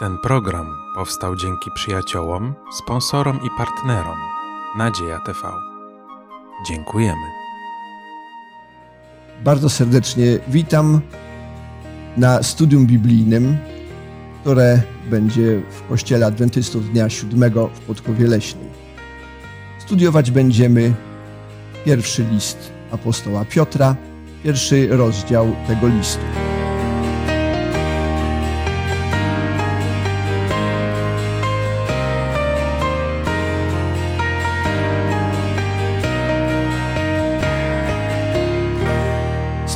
Ten program powstał dzięki przyjaciołom, sponsorom i partnerom Nadzieja TV. Dziękujemy. Bardzo serdecznie witam na studium biblijnym, które będzie w Kościele Adwentystów Dnia Siódmego w Podkowie Leśnej. Studiować będziemy pierwszy list apostoła Piotra, pierwszy rozdział tego listu.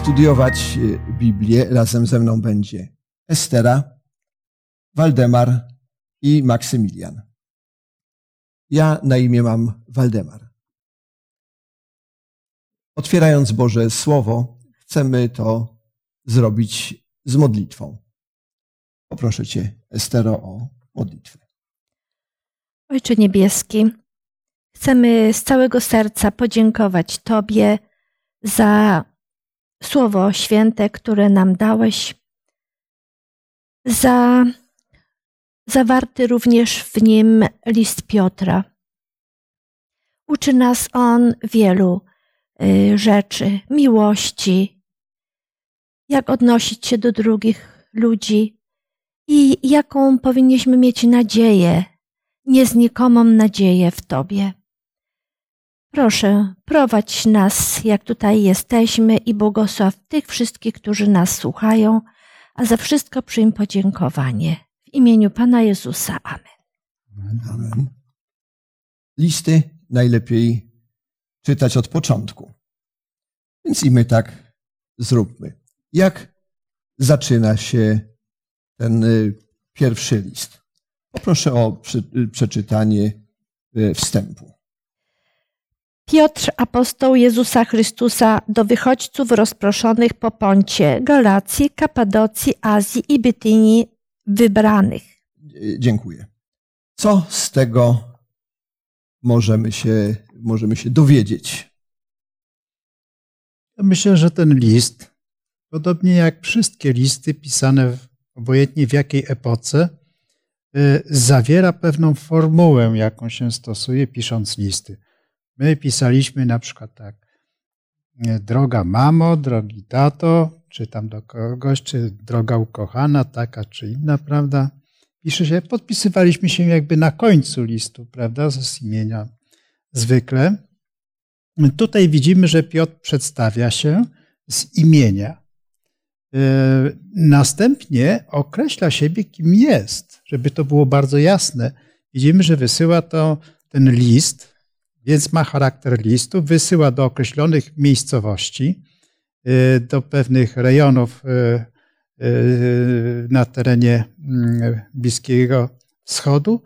Studiować Biblię razem ze mną będzie Estera, Waldemar i Maksymilian. Ja na imię mam Waldemar. Otwierając Boże Słowo, chcemy to zrobić z modlitwą. Poproszę Cię, Estero, o modlitwę. Ojcze Niebieski, chcemy z całego serca podziękować Tobie za Słowo Święte, które nam dałeś, za zawarty również w nim list Piotra. Uczy nas on wielu y, rzeczy, miłości, jak odnosić się do drugich ludzi i jaką powinniśmy mieć nadzieję, nieznikomą nadzieję w Tobie. Proszę, prowadź nas, jak tutaj jesteśmy, i błogosław tych wszystkich, którzy nas słuchają, a za wszystko przyjm podziękowanie. W imieniu Pana Jezusa. Amen. Amen. Listy najlepiej czytać od początku. Więc i my tak zróbmy. Jak zaczyna się ten y, pierwszy list? Poproszę o przeczytanie y, wstępu. Piotr, apostoł Jezusa Chrystusa, do wychodźców rozproszonych po Poncie, Galacji, Kapadocji, Azji i Bytynii wybranych. Dziękuję. Co z tego możemy się, możemy się dowiedzieć? Myślę, że ten list, podobnie jak wszystkie listy pisane w, obojętnie w jakiej epoce, y, zawiera pewną formułę, jaką się stosuje, pisząc listy. My pisaliśmy na przykład tak, droga mamo, drogi tato, czy tam do kogoś, czy droga ukochana, taka czy inna, prawda? Pisze się, podpisywaliśmy się jakby na końcu listu, prawda, z imienia zwykle. Tutaj widzimy, że Piotr przedstawia się z imienia. E, następnie określa siebie, kim jest, żeby to było bardzo jasne. Widzimy, że wysyła to ten list więc ma charakter listu, wysyła do określonych miejscowości, y, do pewnych rejonów y, y, na terenie mm, Bliskiego Wschodu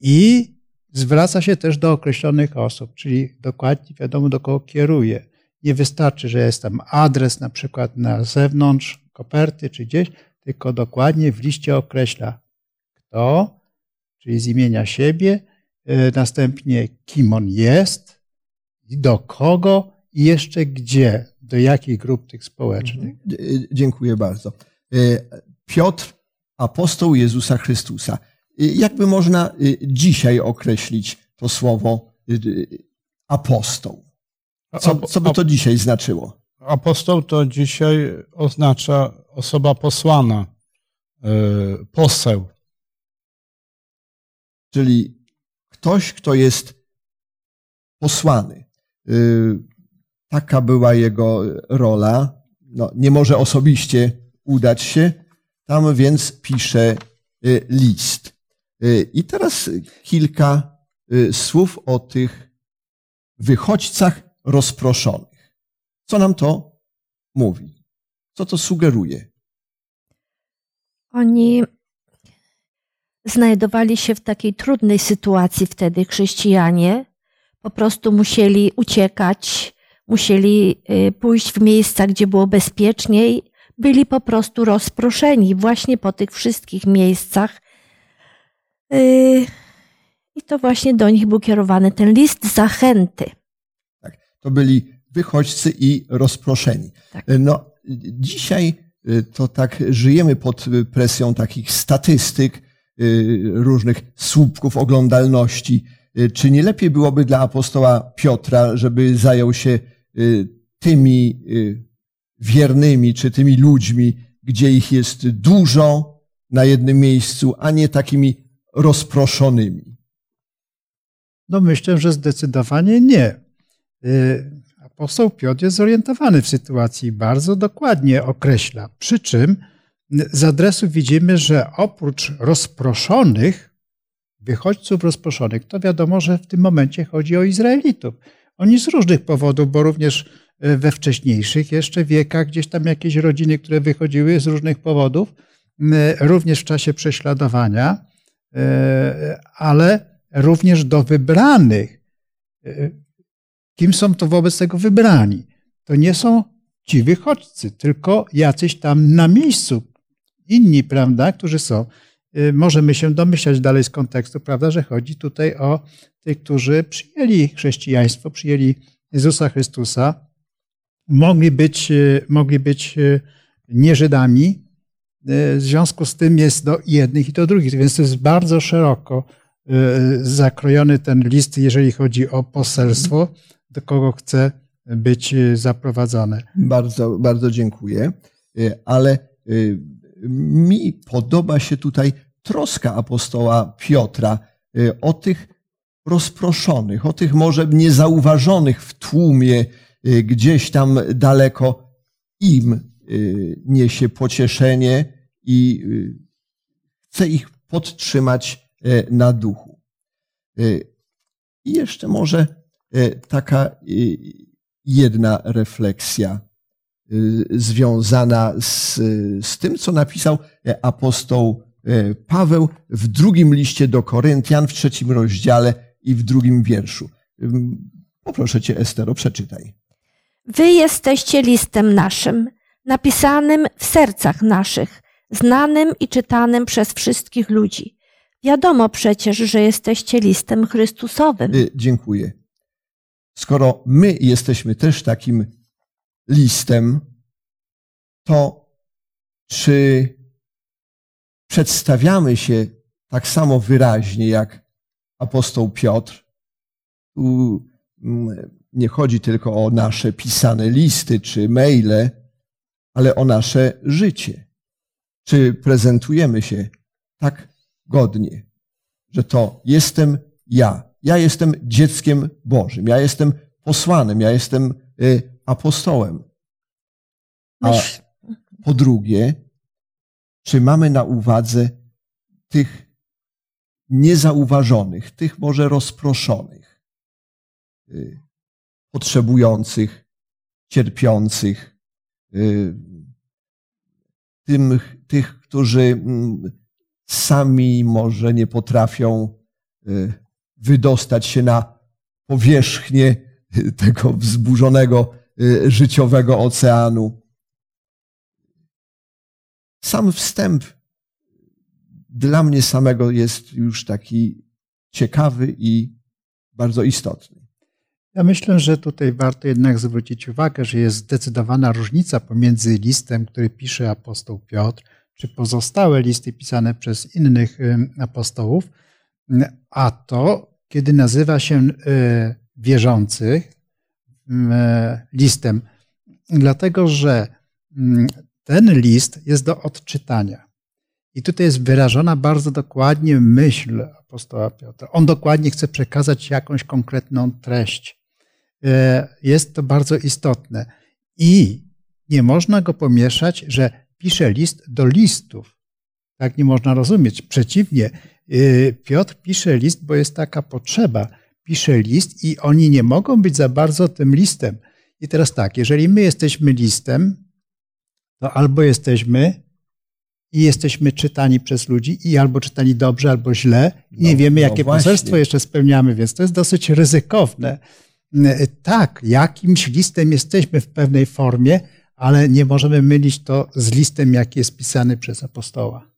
i zwraca się też do określonych osób, czyli dokładnie wiadomo, do kogo kieruje. Nie wystarczy, że jest tam adres na przykład na zewnątrz koperty czy gdzieś, tylko dokładnie w liście określa kto, czyli z imienia siebie, następnie kim on jest, do kogo i jeszcze gdzie, do jakich grup tych społecznych. Mhm. Dziękuję bardzo. E, Piotr, apostoł Jezusa Chrystusa. E, jakby można dzisiaj określić to słowo apostoł? Co, co by to dzisiaj znaczyło? Apostoł to dzisiaj oznacza osoba posłana, poseł. Czyli ktoś, kto jest posłany. Y, taka była jego rola. No, nie może osobiście udać się, tam więc pisze y, list. Y, I teraz kilka słów o tych wychodźcach rozproszonych. Co nam to mówi? Co to sugeruje? Oni znajdowali się w takiej trudnej sytuacji wtedy chrześcijanie. Po prostu musieli uciekać, musieli y, pójść w miejsca, gdzie było bezpieczniej. Byli po prostu rozproszeni właśnie po tych wszystkich miejscach. Y, I to właśnie do nich był kierowany ten list zachęty. Tak, to byli wychodźcy i rozproszeni. Tak. No, dzisiaj y, to tak żyjemy pod presją takich statystyk, różnych słupków oglądalności. Y, czy nie lepiej byłoby dla apostoła Piotra, żeby zajął się tymi wiernymi, czy tymi ludźmi, gdzie ich jest dużo na jednym miejscu, a nie takimi rozproszonymi? No myślę, że zdecydowanie nie. Apostoł Piotr jest zorientowany w sytuacji, bardzo dokładnie określa. Przy czym z adresu widzimy, że oprócz rozproszonych, wychodźców rozproszonych, to wiadomo, że w tym momencie chodzi o Izraelitów. Oni z różnych powodów, bo również e, we wcześniejszych jeszcze wiekach gdzieś tam jakieś rodziny, które wychodziły z różnych powodów, również w czasie prześladowania, e, ale również do wybranych e, Kim są to wobec tego wybrani? To nie są ci wychodźcy, tylko jacyś tam na miejscu, inni, prawda, którzy są. Y, możemy się domyślać dalej z kontekstu, prawda, że chodzi tutaj o tych, którzy przyjęli chrześcijaństwo, przyjęli Jezusa Chrystusa, mogli być, y, mogli być y, nie Żydami. W związku z tym jest do jednych i do drugich, więc to jest bardzo szeroko zakrojony ten list, jeżeli chodzi o poselstwo do kogo chce być zaprowadzone. Bardzo, bardzo dziękuję. Ale mi podoba się tutaj troska apostoła Piotra o tych rozproszonych, o tych może niezauważonych w tłumie, gdzieś tam daleko. Im niesie pocieszenie i chce ich podtrzymać na duchu. I jeszcze może taka jedna refleksja związana z, z tym, co napisał apostoł Paweł w drugim liście do Koryntian, w trzecim rozdziale i w drugim wierszu. Poproszę cię, Estero, przeczytaj. Wy jesteście listem naszym, napisanym w sercach naszych, znanym i czytanym przez wszystkich ludzi. Wiadomo przecież, że jesteście listem Chrystusowym. Dziękuję. Skoro my jesteśmy też takim listem, to czy przedstawiamy się tak samo wyraźnie jak apostoł Piotr? Tu mm, nie chodzi tylko o nasze pisane listy czy maile, ale o nasze życie. Czy prezentujemy się tak godnie, że to jestem ja, ja jestem dzieckiem Bożym, ja jestem posłanym, ja jestem y, apostołem. A po drugie, czy mamy na uwadze tych niezauważonych, tych może rozproszonych, y, potrzebujących, cierpiących, y, tym, tych, którzy mm, sami może nie potrafią wydostać się na powierzchnię tego wzburzonego y, życiowego oceanu. Sam wstęp dla mnie samego jest już taki ciekawy i bardzo istotny. Ja myślę, że tutaj warto jednak zwrócić uwagę, że jest zdecydowana różnica pomiędzy listem, który pisze apostoł Piotr, czy pozostałe listy pisane przez innych apostołów, a to, kiedy nazywa się wierzących listem, dlatego że ten list jest do odczytania. I tutaj jest wyrażona bardzo dokładnie myśl apostoła Piotra. On dokładnie chce przekazać jakąś konkretną treść. E, jest to bardzo istotne. I nie można go pomieszać, że pisze list do listów. Tak nie można rozumieć. Przeciwnie, Y, Piotr pisze list, bo jest taka potrzeba. Pisze list i oni nie mogą być za bardzo tym listem. I teraz tak, jeżeli my jesteśmy listem, to albo jesteśmy i jesteśmy czytani przez ludzi i albo czytani dobrze, albo źle i nie no, wiemy, jakie no poselstwo jeszcze spełniamy, więc to jest dosyć ryzykowne. Tak, jakimś listem jesteśmy w pewnej formie, ale nie możemy mylić to z listem, jaki jest pisany przez apostoła.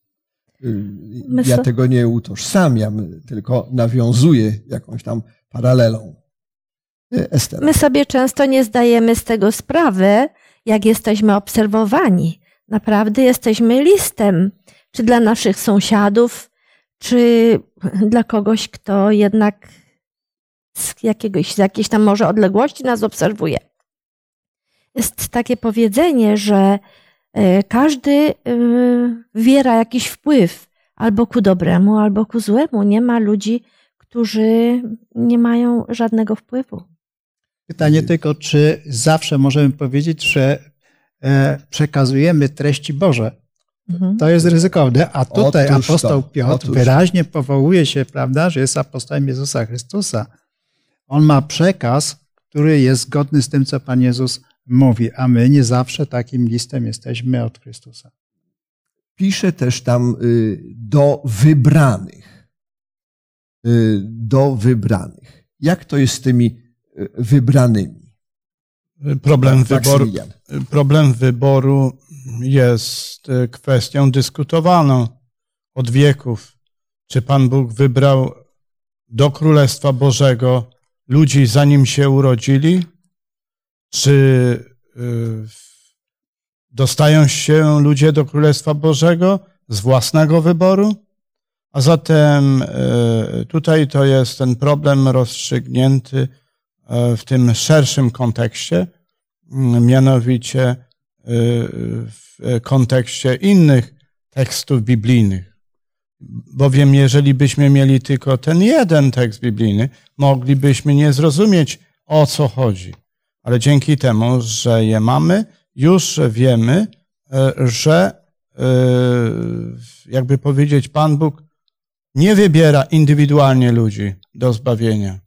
Ja tego nie utożsamiam, tylko nawiązuję jakąś tam paralelą. My sobie często nie zdajemy z tego sprawy, jak jesteśmy obserwowani. Naprawdę jesteśmy listem, czy dla naszych sąsiadów, czy dla kogoś, kto jednak z, jakiegoś, z jakiejś tam może odległości nas obserwuje. Jest takie powiedzenie, że e, każdy e, wiera jakiś wpływ albo ku dobremu, albo ku złemu. Nie ma ludzi, którzy nie mają żadnego wpływu. Pytanie tylko, czy zawsze możemy powiedzieć, że e, przekazujemy treści Boże. Mhm. To jest ryzykowne, a tutaj Otóż apostoł to. Piotr Otóż. wyraźnie powołuje się, prawda, że jest apostołem Jezusa Chrystusa. On ma przekaz, który jest zgodny z tym, co Pan Jezus mówi, a my nie zawsze takim listem jesteśmy od Chrystusa. Pisze też tam y, do wybranych. Y, do wybranych. Jak to jest z tymi y, wybranymi? Problem, tak, wyboru, problem wyboru jest kwestią dyskutowaną od wieków. Czy Pan Bóg wybrał do Królestwa Bożego ludzi, zanim się urodzili? Czy y, dostają się ludzie do Królestwa Bożego z własnego wyboru? A zatem y, tutaj to jest ten problem rozstrzygnięty y, w tym szerszym kontekście, mianowicie w kontekście innych tekstów biblijnych. Bowiem jeżeli byśmy mieli tylko ten jeden tekst biblijny, moglibyśmy nie zrozumieć, o co chodzi. Ale dzięki temu, że je mamy, już wiemy, e, że, e, jakby powiedzieć, Pan Bóg nie wybiera indywidualnie ludzi do zbawienia.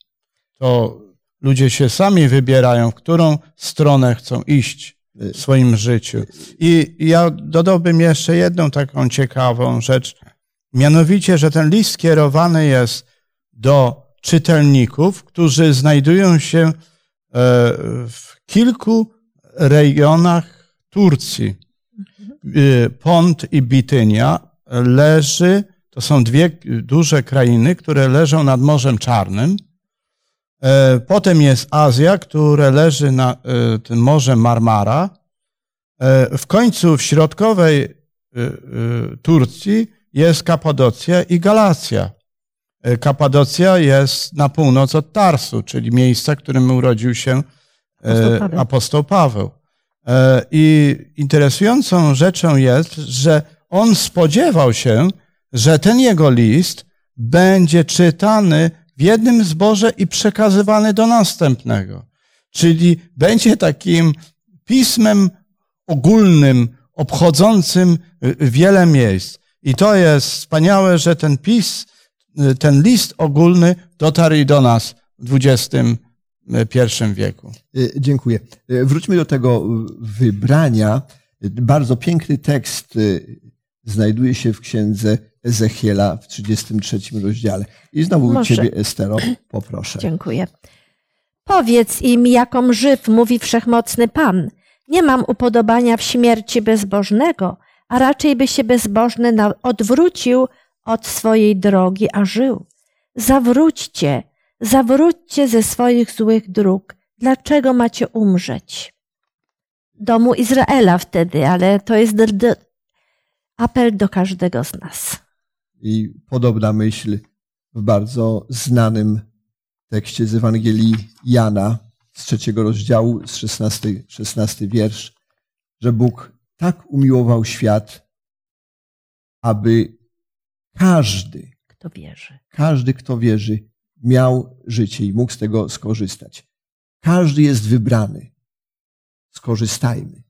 To ludzie się sami wybierają, w którą stronę chcą iść w swoim życiu. I ja dodałbym jeszcze jedną taką ciekawą rzecz Mianowicie, że ten list skierowany jest do czytelników, którzy znajdują się e, w kilku regionach Turcji. E, Pont i Bitynia leży, to są dwie duże krainy, które leżą nad Morzem Czarnym. E, potem jest Azja, które leży nad tym Morzem Marmara. W końcu w środkowej Turcji jest Kapadocja i Galacja. E, Kapadocja jest na północ od Tarsu, czyli miejsca, w którym urodził się e, apostoł Paweł. apostoł Paweł. E, I interesującą rzeczą jest, że on spodziewał się, że ten jego list będzie czytany w jednym zborze i przekazywany do następnego. Czyli będzie takim pismem ogólnym, obchodzącym wiele miejsc. I to jest wspaniałe, że ten pis, ten list ogólny dotarł do nas w XXI wieku. E, dziękuję. E, wróćmy do tego wybrania. Bardzo piękny tekst znajduje się w księdze Ezechiela w 33 rozdziale. I znowu Może. Ciebie, Estero, poproszę. Dziękuję. Powiedz im, jaką żyw, mówi wszechmocny Pan. Nie mam upodobania w śmierci bezbożnego, a raczej by się bezbożny odwrócił od swojej drogi, a żył. Zawróćcie, zawróćcie ze swoich złych dróg. Dlaczego macie umrzeć? Domu Izraela wtedy, ale to jest apel do każdego z nas. I podobna myśl w bardzo znanym tekście z Ewangelii Jana z trzeciego rozdziału, z 16, 16 wiersz, że Bóg tak umiłował świat, aby każdy, kto wierzy, każdy, kto wierzy, miał życie i mógł z tego skorzystać. Każdy jest wybrany. Skorzystajmy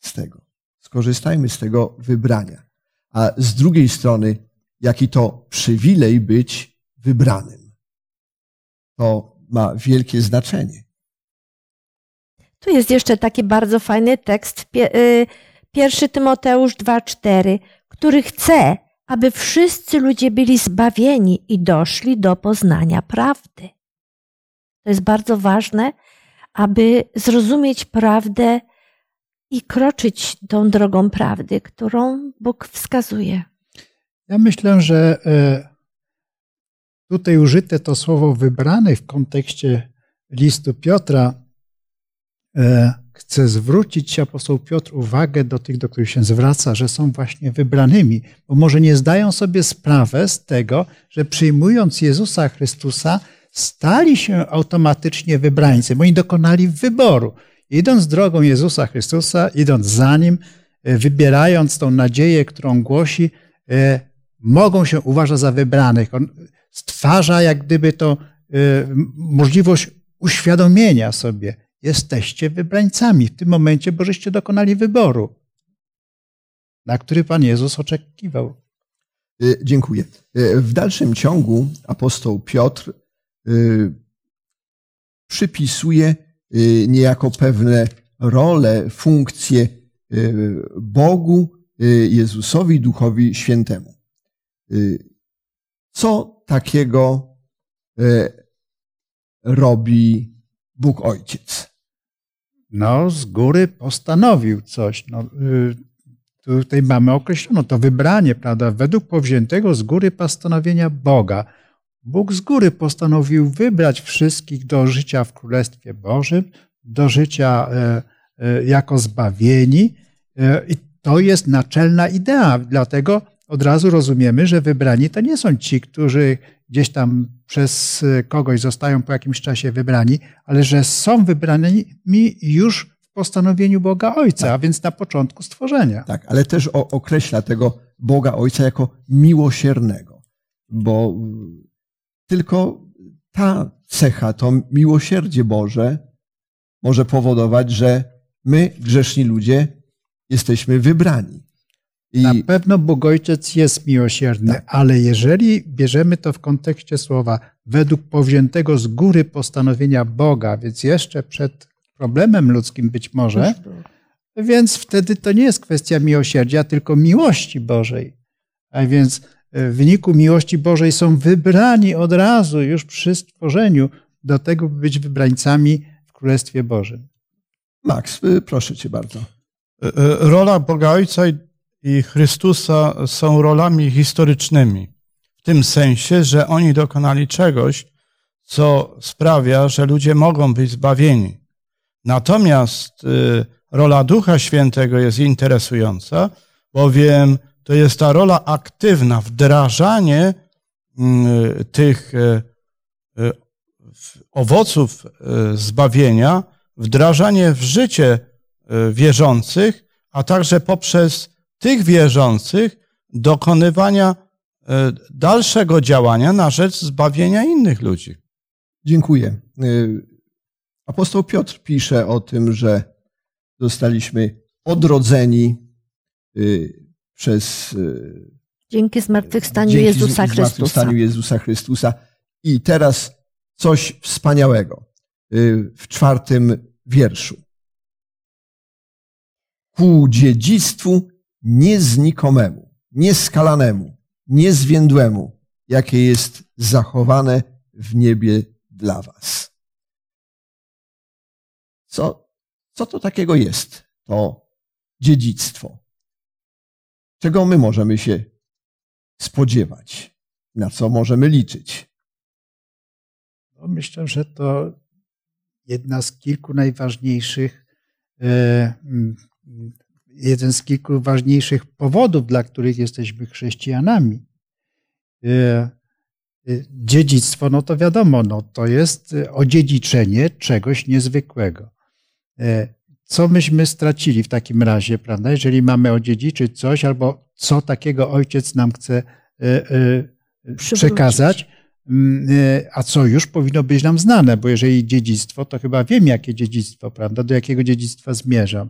z tego. Skorzystajmy z tego wybrania. A z drugiej strony, jaki to przywilej być wybranym. To ma wielkie znaczenie. Tu jest jeszcze taki bardzo fajny tekst y, 1 Tymoteusz 2,4, który chce, aby wszyscy ludzie byli zbawieni i doszli do poznania prawdy. To jest bardzo ważne, aby zrozumieć prawdę i kroczyć tą drogą prawdy, którą Bóg wskazuje. Ja myślę, że e, tutaj użyte to słowo wybrany w kontekście listu Piotra e, chce zwrócić apostoł Piotr uwagę do tych, do których się zwraca, że są właśnie wybranymi, bo może nie zdają sobie sprawę z tego, że przyjmując Jezusa Chrystusa, stali się automatycznie wybrańcem. Oni dokonali wyboru. Idąc drogą Jezusa Chrystusa, idąc za Nim, e, wybierając tą nadzieję, którą głosi, mogą się uważać za wybranych. On stwarza jak gdyby to e, możliwość uświadomienia sobie, jesteście wybrańcami w tym momencie, bo żeście dokonali wyboru, na który Pan Jezus oczekiwał. Dziękuję. W dalszym ciągu apostoł Piotr przypisuje Y, niejako pewne role, funkcje y, Bogu, y, Jezusowi, Duchowi Świętemu. Co takiego robi Bóg Ojciec? No, z góry postanowił coś. No, tutaj mamy określono to wybranie, prawda? Według powziętego z góry postanowienia Boga Bóg z góry postanowił wybrać wszystkich do życia w Królestwie Bożym, do życia e, e, jako zbawieni. E, I to jest naczelna idea. Dlatego od razu rozumiemy, że wybrani to nie są ci, którzy gdzieś tam przez kogoś zostają po jakimś czasie wybrani, ale że są wybranymi już w postanowieniu Boga Ojca, tak. a więc na początku stworzenia. Tak, ale też określa tego Boga Ojca jako miłosiernego, bo tylko ta cecha, to miłosierdzie Boże może powodować, że my, grzeszni ludzie, jesteśmy wybrani. I... Na pewno Bóg Ojciec jest miłosierny, tak. ale jeżeli bierzemy to w kontekście słowa według powziętego z góry postanowienia Boga, więc jeszcze przed problemem ludzkim być może, więc wtedy to nie jest kwestia miłosierdzia, tylko miłości Bożej. A więc w wyniku miłości Bożej są wybrani od razu, już przy stworzeniu, do tego, by być wybrańcami w Królestwie Bożym. Max, y, proszę cię bardzo. Y, y, rola Boga Ojca i Chrystusa są rolami historycznymi. W tym sensie, że oni dokonali czegoś, co sprawia, że ludzie mogą być zbawieni. Natomiast rola Ducha Świętego jest interesująca, bowiem to jest ta rola aktywna, wdrażanie mm, tych e, owoców zbawienia, wdrażanie w życie wierzących, a także poprzez tych wierzących dokonywania dalszego działania na rzecz zbawienia innych ludzi. Dziękuję. Apostoł Piotr pisze o tym, że zostaliśmy odrodzeni przez y, dzięki zmartwychwstaniu dzięki Jezusa Chrystusa. Zmartwychwstaniu Jezusa Chrystusa. I teraz coś wspaniałego w czwartym wierszu. Ku dziedzictwu nieznikomemu, nieskalanemu, niezwiędłemu, jakie jest zachowane w niebie dla was. Co, co to takiego jest, to dziedzictwo? Czego my możemy się spodziewać? Na co możemy liczyć? No myślę, że to jedna z kilku najważniejszych, e, jeden z kilku ważniejszych powodów, dla których jesteśmy chrześcijanami. E, e, dziedzictwo, no to wiadomo, no to jest odziedziczenie czegoś niezwykłego co myśmy stracili w takim razie, prawda? Jeżeli mamy odziedziczyć coś, albo co takiego ojciec nam chce e, e, przekazać, e, a co już powinno być nam znane, bo jeżeli dziedzictwo, to chyba wiem, jakie dziedzictwo, prawda? Do jakiego dziedzictwa zmierzam.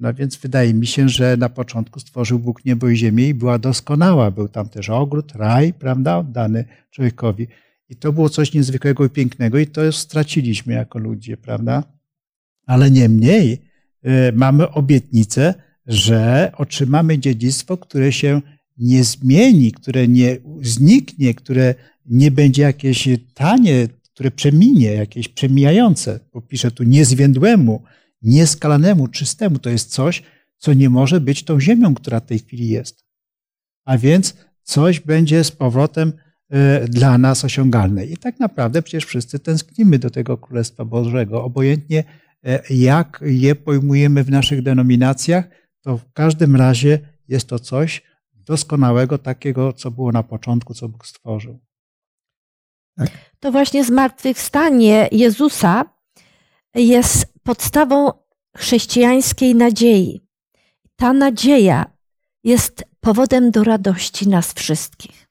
No więc wydaje mi się, że na początku stworzył Bóg niebo i ziemię i była doskonała. Był tam też ogród, raj, prawda, oddany człowiekowi. I to było coś niezwykłego i pięknego i to straciliśmy jako ludzie, prawda? Ale niemniej Y, mamy obietnicę, że otrzymamy dziedzictwo, które się nie zmieni, które nie zniknie, które nie będzie jakieś tanie, które przeminie, jakieś przemijające. Bo pisze tu niezwiędłemu, nieskalanemu, czystemu. To jest coś, co nie może być tą ziemią, która w tej chwili jest. A więc coś będzie z powrotem y, dla nas osiągalne. I tak naprawdę przecież wszyscy tęsknimy do tego Królestwa Bożego, obojętnie e, jak je pojmujemy w naszych denominacjach, to w każdym razie jest to coś doskonałego, takiego, co było na początku, co Bóg stworzył. Tak? To właśnie zmartwychwstanie Jezusa jest podstawą chrześcijańskiej nadziei. Ta nadzieja jest powodem do radości nas wszystkich.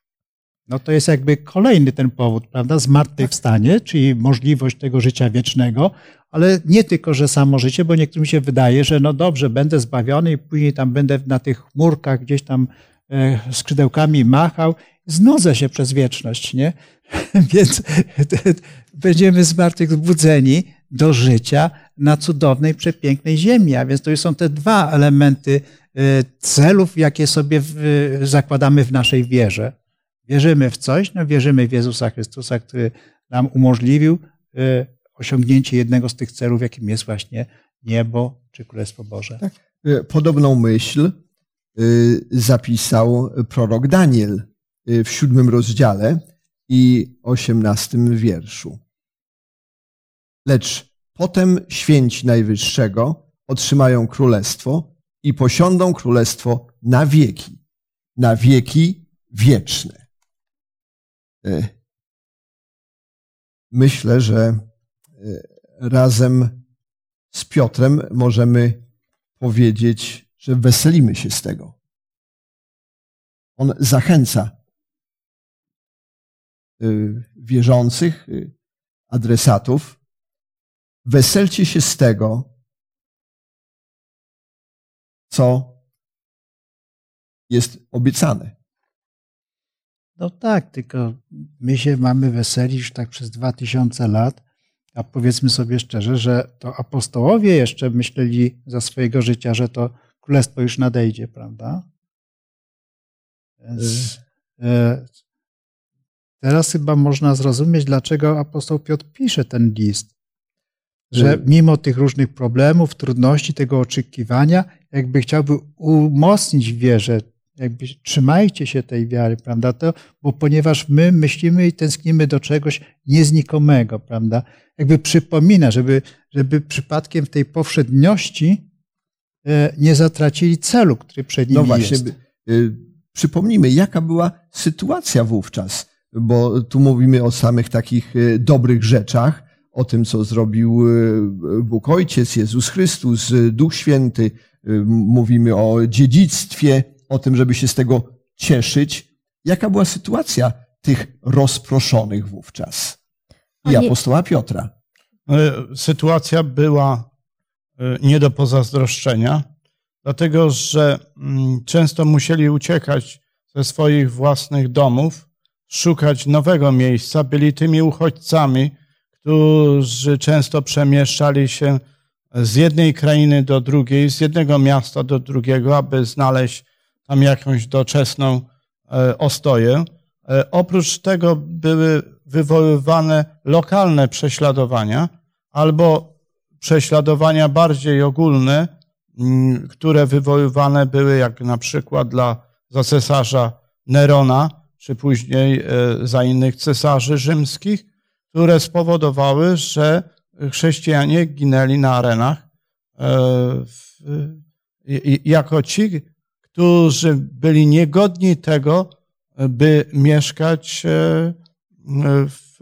No to jest jakby kolejny ten powód, prawda? Zmartwychwstanie, czyli możliwość tego życia wiecznego, ale nie tylko, że samo życie, bo niektórym się wydaje, że no dobrze, będę zbawiony i później tam będę na tych chmurkach gdzieś tam e, skrzydełkami machał, znudzę się przez wieczność, nie? Więc będziemy zmartwychwzbudzeni do życia na cudownej, przepięknej ziemi. A więc to są te dwa elementy e, celów, jakie sobie zakładamy w naszej wierze. Wierzymy w coś, no wierzymy w Jezusa Chrystusa, który nam umożliwił e, osiągnięcie jednego z tych celów, jakim jest właśnie niebo czy Królestwo Boże. Tak. E, podobną myśl zapisał prorok Daniel w siódmym rozdziale i osiemnastym wierszu. Lecz Potem święci Najwyższego otrzymają królestwo i posiądą królestwo na wieki, na wieki wieczne. E, myślę, że e, razem z Piotrem możemy powiedzieć, że weselimy się z tego. On zachęca e, wierzących, adresatów, Weselcie się z tego, co jest obiecane. No tak, tylko my się mamy weselić tak przez dwa tysiące lat, a powiedzmy sobie szczerze, że to apostołowie jeszcze myśleli za swojego życia, że to królestwo już nadejdzie, prawda? Więc, e, teraz chyba można zrozumieć, dlaczego apostoł Piotr pisze ten list że y- mimo tych różnych problemów, trudności, tego oczekiwania, jakby chciałby umocnić wierze, jakby trzymajcie się tej wiary, prawda? To, bo ponieważ my myślimy i tęsknimy do czegoś nieznikomego, prawda? Jakby przypomina, żeby, żeby przypadkiem w tej powszedniości e, nie zatracili celu, który przed nimi no właśnie, jest. Y, przypomnijmy, jaka była sytuacja wówczas, bo tu mówimy o samych takich y, dobrych rzeczach, o tym, co zrobił e, Bóg Ojciec, Jezus Chrystus, e, Duch Święty. E, mówimy o dziedzictwie, o tym, żeby się z tego cieszyć. Jaka była sytuacja tych rozproszonych wówczas? I apostoła Piotra. Sytuacja była nie do pozazdroszczenia, dlatego że mm, często musieli uciekać ze swoich własnych domów, szukać nowego miejsca, byli tymi uchodźcami, którzy często przemieszczali się z jednej krainy do drugiej, z jednego miasta do drugiego, aby znaleźć tam jakąś doczesną e, ostoję. E, oprócz tego były wywoływane lokalne prześladowania albo prześladowania bardziej ogólne, które wywoływane były, jak na przykład dla, za cesarza Nerona, czy później e, za innych cesarzy rzymskich, które spowodowały, że chrześcijanie ginęli na arenach e, jako ci, którzy byli niegodni tego, by mieszkać e, w,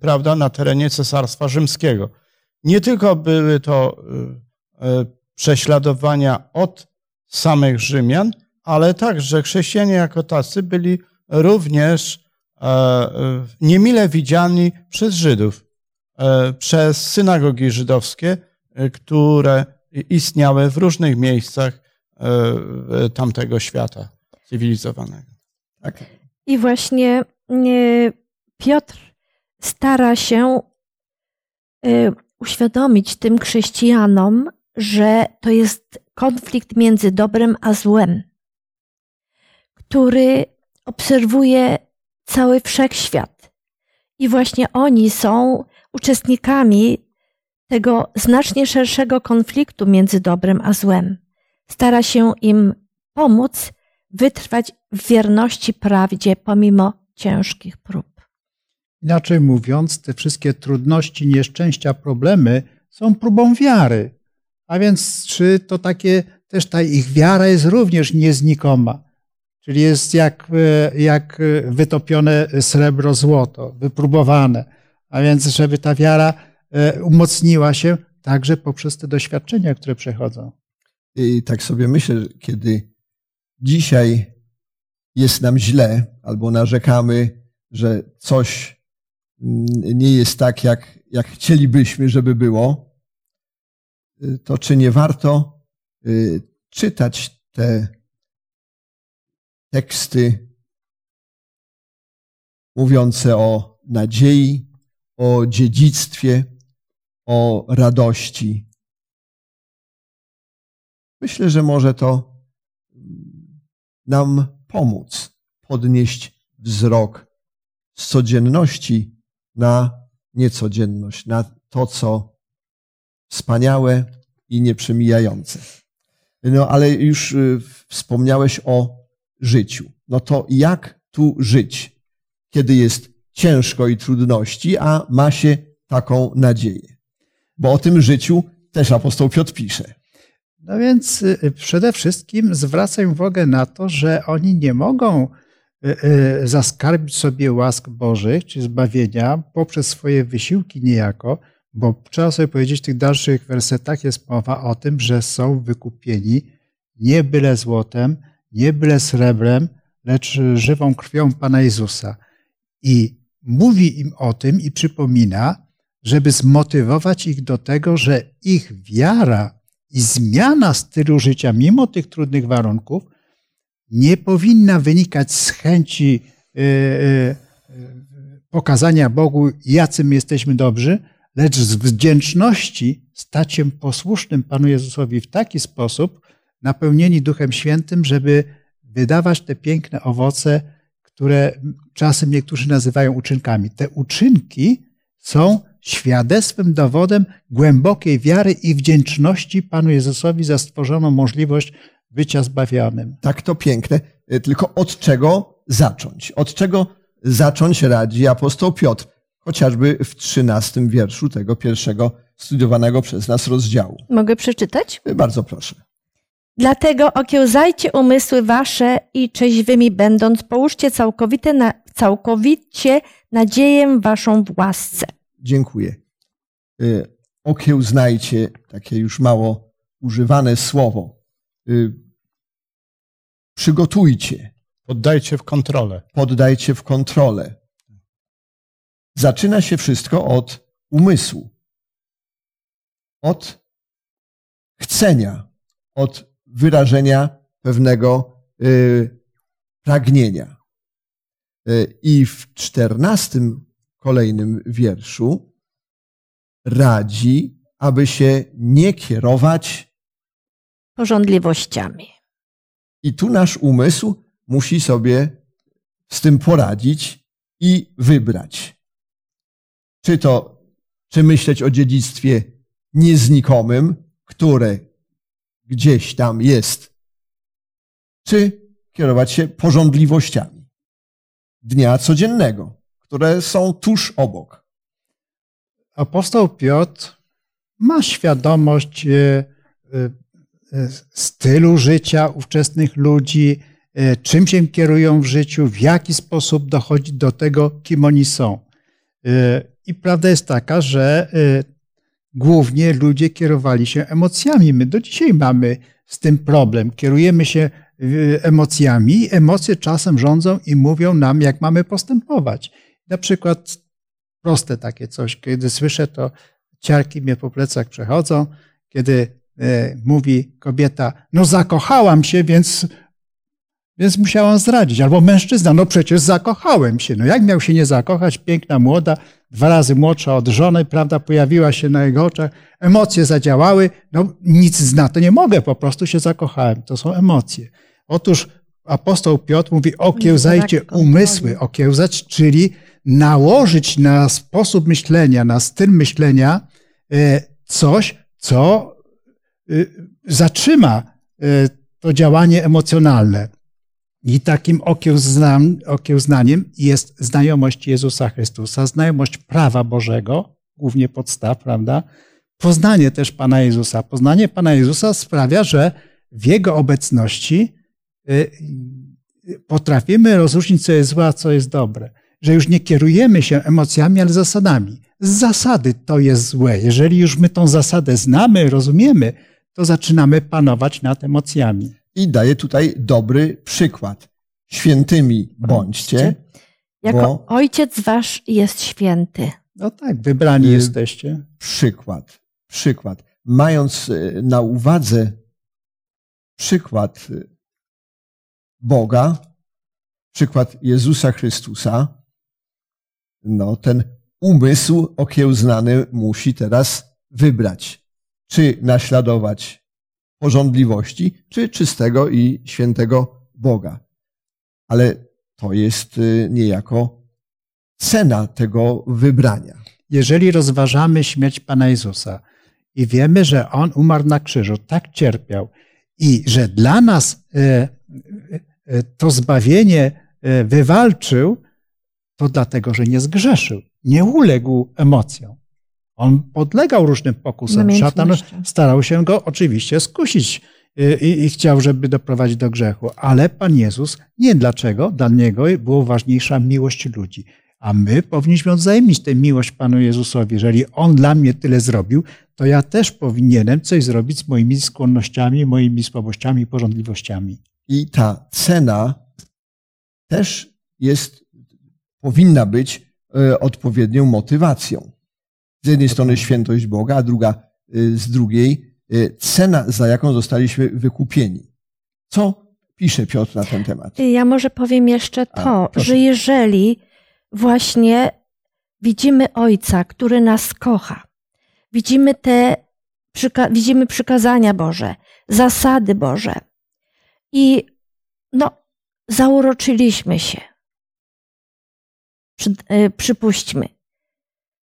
prawda, na terenie Cesarstwa Rzymskiego. Nie tylko były to e, prześladowania od samych Rzymian, ale także chrześcijanie jako tacy byli również niemile widziani przez Żydów, e, przez synagogi żydowskie, które istniały w różnych miejscach tamtego świata cywilizowanego. Tak. I właśnie Piotr stara się uświadomić tym chrześcijanom, że to jest konflikt między dobrem a złem, który obserwuje cały wszechświat. I właśnie oni są uczestnikami tego znacznie szerszego konfliktu między dobrem a złem. Stara się im pomóc wytrwać w wierności prawdzie pomimo ciężkich prób. Inaczej mówiąc, te wszystkie trudności, nieszczęścia, problemy są próbą wiary. A więc czy to takie, też ta ich wiara jest również nieznikoma. Czyli jest jak, e, jak wytopione srebro, złoto, wypróbowane. A więc, żeby ta wiara e, umocniła się także poprzez te doświadczenia, które przechodzą. I tak sobie myślę, kiedy dzisiaj jest nam źle albo narzekamy, że coś mm, nie jest tak, jak, jak chcielibyśmy, żeby było, to czy nie warto czytać te teksty mówiące o nadziei, o dziedzictwie, o radości. Myślę, że może to nam pomóc podnieść wzrok z codzienności na niecodzienność, na to, co wspaniałe i nieprzemijające. No ale już y, wspomniałeś o życiu. No to jak tu żyć, kiedy jest ciężko i trudności, a ma się taką nadzieję? Bo o tym życiu też apostoł Piotr pisze. No więc y, przede wszystkim zwracam uwagę na to, że oni nie mogą y, y, zaskarbić sobie łask Bożych czy zbawienia poprzez swoje wysiłki niejako, bo trzeba sobie powiedzieć, w tych dalszych wersetach jest mowa o tym, że są wykupieni nie byle złotem, nie byle srebrem, lecz żywą krwią Pana Jezusa. I mówi im o tym i przypomina, żeby zmotywować ich do tego, że ich wiara i zmiana stylu życia, mimo tych trudnych warunków, nie powinna wynikać z chęci e, e, pokazania Bogu, jacy my jesteśmy dobrzy, lecz z wdzięczności stać się posłusznym Panu Jezusowi w taki sposób, napełnieni Duchem Świętym, żeby wydawać te piękne owoce, które czasem niektórzy nazywają uczynkami. Te uczynki są świadectwem, dowodem głębokiej wiary i wdzięczności Panu Jezusowi za stworzoną możliwość bycia zbawionym. Tak to piękne. E, tylko od czego zacząć? Od czego zacząć radzi apostoł Piotr? Chociażby w trzynastym wierszu tego pierwszego studiowanego przez nas rozdziału. Mogę przeczytać? E, bardzo proszę. Dlatego okiełzajcie umysły wasze i trzeźwymi będąc, połóżcie całkowite na, całkowicie nadzieję waszą w łasce dziękuję. Y, okiełznajcie, takie już mało używane słowo. Y, przygotujcie. Poddajcie w kontrolę. Poddajcie w kontrolę. Zaczyna się wszystko od umysłu, od chcenia, od wyrażenia pewnego y, pragnienia. I w czternastym kolejnym wierszu radzi, aby się nie kierować porządliwościami. I tu nasz umysł musi sobie z tym poradzić i wybrać. Czy to, czy myśleć o dziedzictwie nieznikomym, które gdzieś tam jest, czy kierować się porządliwościami dnia codziennego które są tuż obok. Apostoł Piotr ma świadomość e, e, stylu życia ówczesnych ludzi, e, czym się kierują w życiu, w jaki sposób dochodzi do tego, kim oni są. I prawda jest taka, że głównie ludzie kierowali się emocjami. My do dzisiaj mamy z tym problem. Kierujemy się emocjami, emocje czasem rządzą i mówią nam, jak mamy postępować. Na przykład proste takie coś, kiedy słyszę to, ciarki mnie po plecach przechodzą, kiedy e, mówi kobieta, no zakochałam się, więc, więc musiałam zdradzić. Albo mężczyzna, no przecież zakochałem się. No jak miał się nie zakochać? Piękna młoda, dwa razy młodsza od żony, prawda, pojawiła się na jego oczach, emocje zadziałały, no nic na to nie mogę, po prostu się zakochałem. To są emocje. Otóż apostoł Piotr mówi, okiełzajcie umysły, okiełzać, czyli nałożyć na sposób myślenia, na styl myślenia e, coś, co e, zatrzyma e, to działanie emocjonalne. I takim okiełznaniem jest znajomość Jezusa Chrystusa, znajomość prawa Bożego, głównie podstaw, prawda? poznanie też Pana Jezusa. Poznanie Pana Jezusa sprawia, że w Jego obecności y, potrafimy rozróżnić, co jest złe, a co jest dobre. Że już nie kierujemy się emocjami, ale zasadami. Z zasady to jest złe. Jeżeli już my tą zasadę znamy, rozumiemy, to zaczynamy panować nad emocjami. I daje tutaj dobry przykład. Świętymi bądźcie. Jako bo... ojciec wasz jest święty. No tak, wybrani y, jesteście. Przykład, przykład. Mając y, na uwadze przykład y, Boga, przykład Jezusa Chrystusa, no ten umysł okiełznany musi teraz wybrać, czy naśladować porządliwości, czy czystego i świętego Boga. Ale to jest y, niejako cena tego wybrania. Jeżeli rozważamy śmierć Pana Jezusa i wiemy, że On umarł na krzyżu, tak cierpiał i że dla nas e, e, to zbawienie wywalczył, to dlatego, że nie zgrzeszył, nie uległ emocjom. On podlegał różnym pokusom. Szatan starał się go oczywiście skusić i, i, chciał, żeby doprowadzić do grzechu. Ale Pan Jezus nie. Dlaczego? Dla Niego była ważniejsza miłość ludzi. A my powinniśmy odzajemnić tę miłość Panu Jezusowi. Jeżeli On dla mnie tyle zrobił, to ja też powinienem coś zrobić z moimi skłonnościami, moimi słabościami i porządliwościami. I ta cena też jest, powinna być e, odpowiednią motywacją. Z jednej strony świętość Boga, a druga, e, z drugiej e, cena, za jaką zostaliśmy wykupieni. Co pisze Piotr na ten temat? Ja może powiem jeszcze to, a, że jeżeli właśnie widzimy Ojca, który nas kocha, widzimy te, przyka widzimy przykazania Boże, zasady Boże i no, zauroczyliśmy się. Przy, przypuśćmy,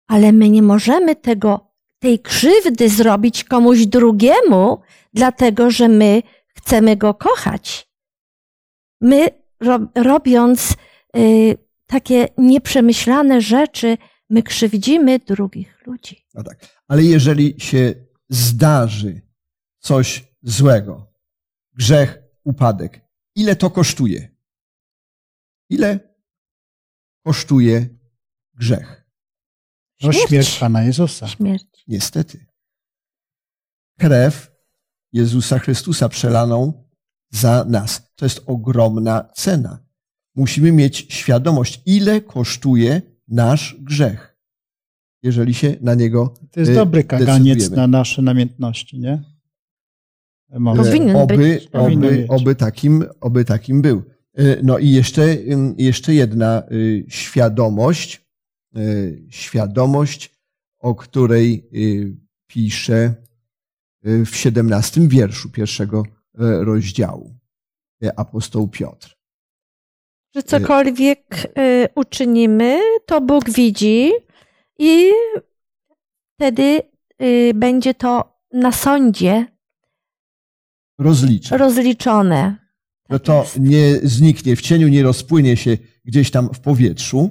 ale my nie możemy tego, tej krzywdy zrobić komuś drugiemu, dlatego że my chcemy go kochać. My, robiąc y, takie nieprzemyślane rzeczy, my krzywdzimy drugich ludzi. No tak. Ale jeżeli się zdarzy coś złego, grzech, upadek, ile to kosztuje? Ile kosztuje grzech? No śmierć, śmierć Pana Jezusa. Śmierć. Niestety. Krew Jezusa Chrystusa przelaną za nas. To jest ogromna cena. Musimy mieć świadomość, ile kosztuje nasz grzech, jeżeli się na niego To jest dobry kaganiec na nasze namiętności, nie? Powinien oby, być. Oby, oby, takim, oby takim był. E, no i jeszcze, jeszcze jedna y, świadomość, świadomość, o której y, pisze y, w siedemnastym wierszu pierwszego rozdziału apostoł Piotr. Że cokolwiek uczynimy, to Bóg widzi i wtedy będzie to na sądzie Rozliczone. rozliczone. Że to nie zniknie w cieniu, nie rozpłynie się gdzieś tam w powietrzu,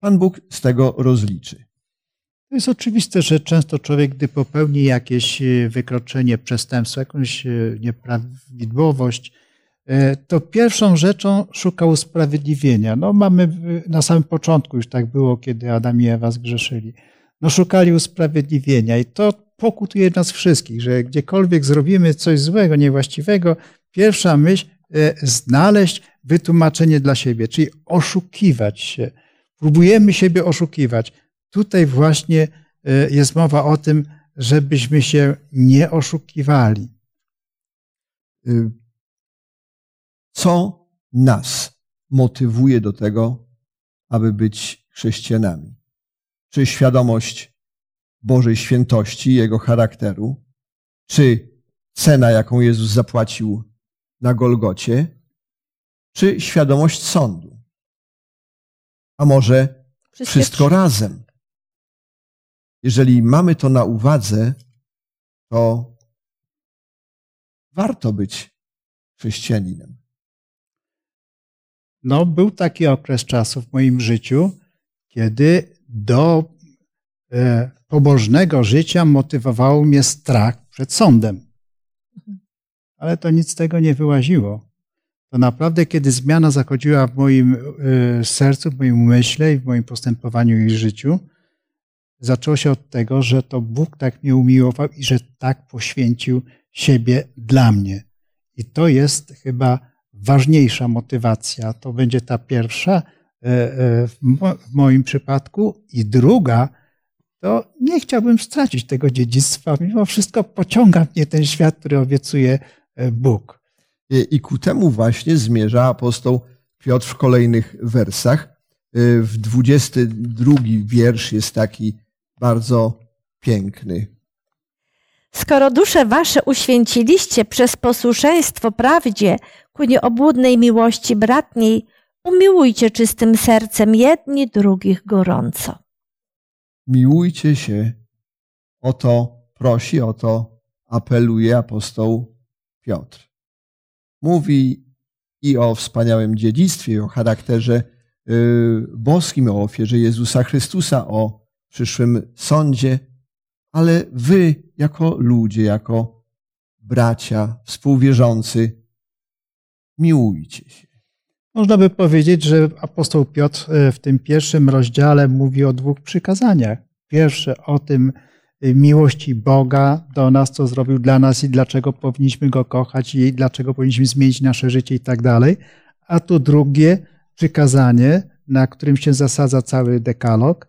Pan Bóg z tego rozliczy. To jest oczywiste, że często człowiek, gdy popełni jakieś e, wykroczenie, przestępstwo, jakąś e, nieprawidłowość, e, to pierwszą rzeczą szuka usprawiedliwienia. No mamy na samym początku już tak było, kiedy Adam i Ewa zgrzeszyli. No szukali usprawiedliwienia i to pokutuje nas wszystkich, że gdziekolwiek zrobimy coś złego, niewłaściwego, pierwsza myśl znaleźć wytłumaczenie dla siebie, czyli oszukiwać się Próbujemy siebie oszukiwać. Tutaj właśnie e, jest mowa o tym, żebyśmy się nie oszukiwali. Y, co nas motywuje do tego, aby być chrześcijanami? Czy świadomość Bożej świętości, Jego charakteru? Czy cena, jaką Jezus zapłacił na Golgocie? Czy świadomość sądu? A może wszystko, wszystko razem. Jeżeli mamy to na uwadze, to warto być chrześcijaninem. No, był taki okres czasu w moim życiu, kiedy do e, pobożnego życia motywował mnie strach przed sądem. Ale to nic z tego nie wyłaziło. To naprawdę, kiedy zmiana zachodziła w moim y, sercu, w moim umyśle i w moim postępowaniu i życiu, zaczęło się od tego, że to Bóg tak mnie umiłował i że tak poświęcił siebie dla mnie. I to jest chyba ważniejsza motywacja. To będzie ta pierwsza e, e, w moim przypadku. I druga, to nie chciałbym stracić tego dziedzictwa. Mimo wszystko pociąga mnie ten świat, który obiecuje e, Bóg. I ku temu właśnie zmierza apostoł Piotr w kolejnych wersach. W 22 wiersz jest taki bardzo piękny. Skoro dusze wasze uświęciliście przez posłuszeństwo prawdzie ku nieobłudnej miłości bratniej, umiłujcie czystym sercem jedni drugich gorąco. Miłujcie się. O to prosi, o to apeluje apostoł Piotr. Mówi i o wspaniałym dziedzictwie, o charakterze y, boskim, o ofierze Jezusa Chrystusa, o przyszłym sądzie, ale wy, jako ludzie, jako bracia, współwierzący, miłujcie się. Można by powiedzieć, że apostoł Piotr e, w tym pierwszym rozdziale mówi o dwóch przykazaniach. Pierwsze o tym miłości Boga do nas, co zrobił dla nas i dlaczego powinniśmy go kochać i dlaczego powinniśmy zmienić nasze życie i tak dalej. A tu drugie przykazanie, na którym się zasadza cały dekalog,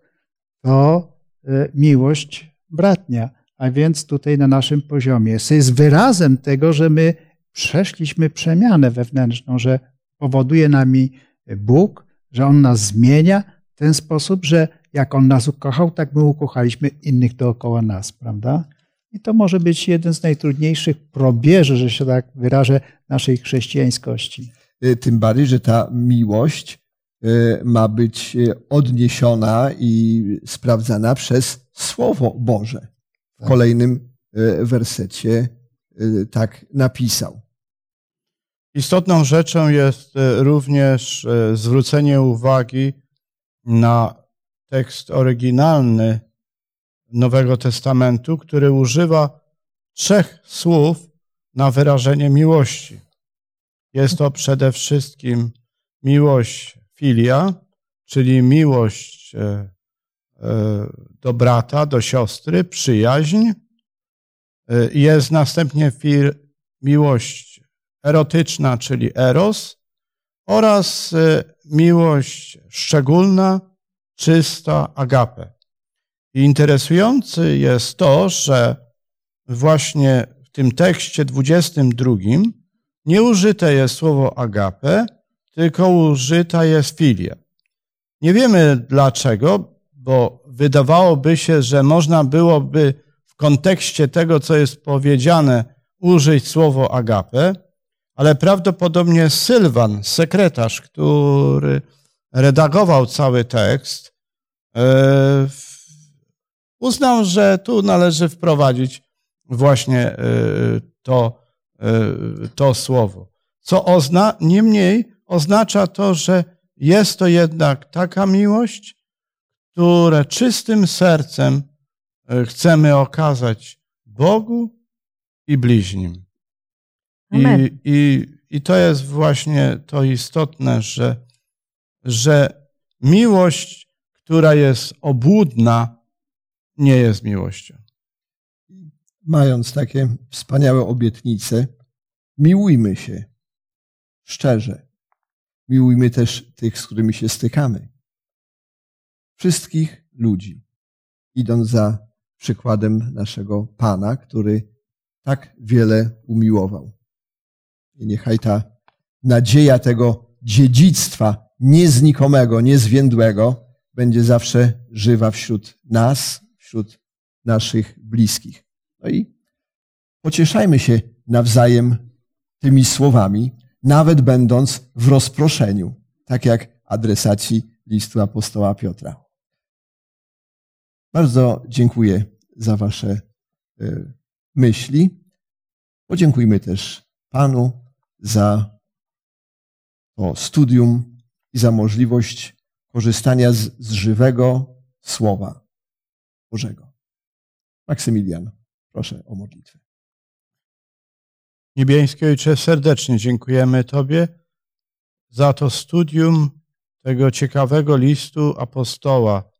to e, miłość bratnia, a więc tutaj na naszym poziomie. Jest wyrazem tego, że my przeszliśmy przemianę wewnętrzną, że powoduje nami Bóg, że On nas zmienia w ten sposób, że jak On nas ukochał, tak my ukochaliśmy innych dookoła nas, prawda? I to może być jeden z najtrudniejszych probierzy, że się tak wyrażę, naszej chrześcijańskości. E, tym bardziej, że ta miłość e, ma być odniesiona i sprawdzana przez Słowo Boże. W tak. kolejnym wersecie tak napisał. Istotną rzeczą jest również zwrócenie uwagi na tekst oryginalny Nowego Testamentu, który używa trzech słów na wyrażenie miłości. Jest to przede wszystkim miłość filia, czyli miłość e, do brata, do siostry, przyjaźń. Jest następnie miłość erotyczna, czyli eros, oraz miłość szczególna, czysta, agape. I interesujące jest to, że właśnie w tym tekście 22 nie użyte jest słowo agape, tylko użyta jest filia. Nie wiemy dlaczego, bo wydawałoby się, że można byłoby w kontekście tego, co jest powiedziane, użyć słowo agape, ale prawdopodobnie Sylwan, sekretarz, który redagował cały tekst, uznał, że tu należy wprowadzić właśnie e, to, e, to słowo. Co ozna, niemniej oznacza to, że jest to jednak taka miłość, które czystym sercem chcemy okazać Bogu i bliźnim. I, i, I to jest właśnie to istotne, że, że miłość, która jest obłudna, nie jest miłością. Mając takie wspaniałe obietnice, miłujmy się szczerze. Miłujmy też tych, z którymi się stykamy. Wszystkich ludzi, idąc za przykładem naszego Pana, który tak wiele umiłował. I niechaj ta nadzieja tego dziedzictwa nieznikomego, niezwiędłego będzie zawsze żywa wśród nas, wśród naszych bliskich. No i pocieszajmy się nawzajem tymi słowami, nawet będąc w rozproszeniu, tak jak adresaci listu apostoła Piotra. Bardzo dziękuję za Wasze e, myśli. Podziękujmy też Panu za to studium i za możliwość korzystania z, z żywego Słowa Bożego. Maksymilian, proszę o modlitwę. Niebieski Ojcze, serdecznie dziękujemy Tobie za to studium tego ciekawego listu apostoła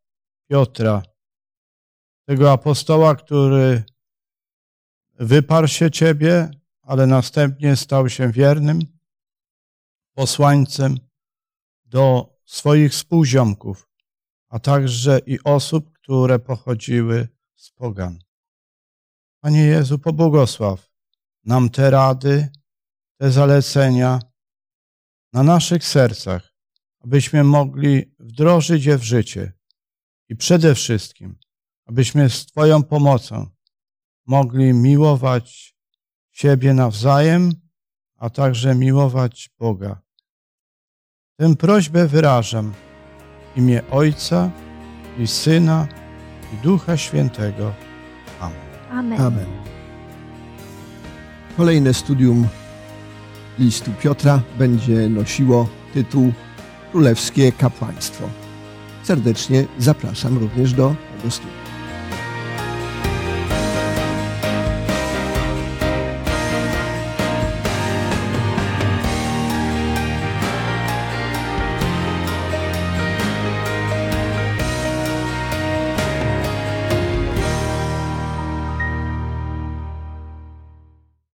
Piotra, tego apostoła, który wyparł się Ciebie, ale następnie stał się wiernym posłańcem do swoich współziomków, a także i osób, które pochodziły z pogan. Panie Jezu, pobłogosław nam te rady, te zalecenia na naszych sercach, abyśmy mogli wdrożyć je w życie i przede wszystkim, abyśmy z Twoją pomocą mogli miłować siebie nawzajem, a także miłować Boga. Tę prośbę wyrażam w imię Ojca i Syna i Ducha Świętego. Amen. Amen. Amen. Kolejne studium listu Piotra będzie nosiło tytuł Królewskie Kapłaństwo. Serdecznie zapraszam również do tego studium.